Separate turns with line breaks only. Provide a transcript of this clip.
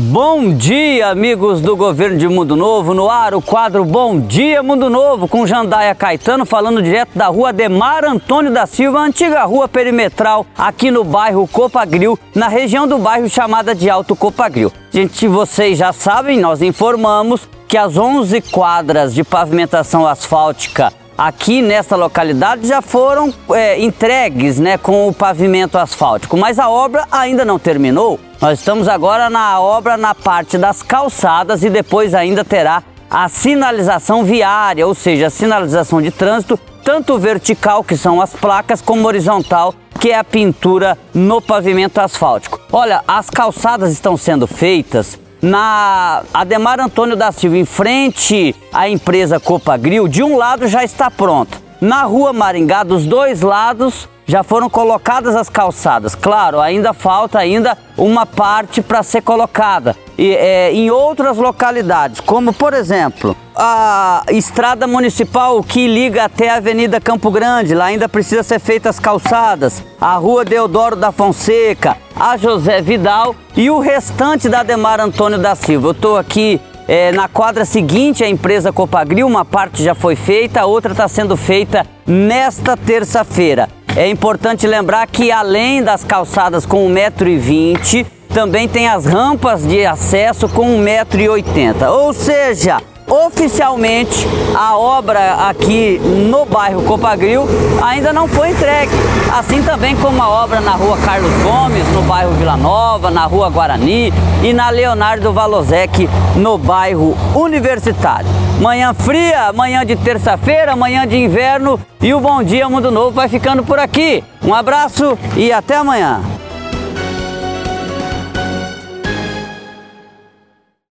Bom dia, amigos do governo de Mundo Novo. No ar, o quadro Bom Dia Mundo Novo, com Jandaia Caetano falando direto da rua Demar Antônio da Silva, antiga rua perimetral, aqui no bairro Copagril, na região do bairro chamada de Alto Copagril. Gente, vocês já sabem, nós informamos que as 11 quadras de pavimentação asfáltica aqui nesta localidade já foram é, entregues né, com o pavimento asfáltico, mas a obra ainda não terminou. Nós estamos agora na obra na parte das calçadas e depois ainda terá a sinalização viária, ou seja, a sinalização de trânsito, tanto vertical, que são as placas, como horizontal, que é a pintura no pavimento asfáltico. Olha, as calçadas estão sendo feitas na Ademar Antônio da Silva, em frente à empresa Copagril, de um lado já está pronta. Na rua Maringá, dos dois lados, já foram colocadas as calçadas. Claro, ainda falta ainda uma parte para ser colocada. E, é, em outras localidades, como por exemplo, a estrada municipal que liga até a Avenida Campo Grande, lá ainda precisa ser feitas as calçadas. A rua Deodoro da Fonseca, a José Vidal e o restante da Demar Antônio da Silva. Eu estou aqui é, na quadra seguinte, a empresa Copagril, uma parte já foi feita, a outra está sendo feita nesta terça-feira. É importante lembrar que além das calçadas com 1,20m, também tem as rampas de acesso com 1,80m. Ou seja, oficialmente a obra aqui no bairro Copagril ainda não foi entregue. Assim também como a obra na rua Carlos Gomes, no bairro Vila Nova, na rua Guarani e na Leonardo Valosec, no bairro Universitário. Manhã fria, manhã de terça-feira, manhã de inverno e o Bom Dia Mundo Novo vai ficando por aqui. Um abraço e até amanhã.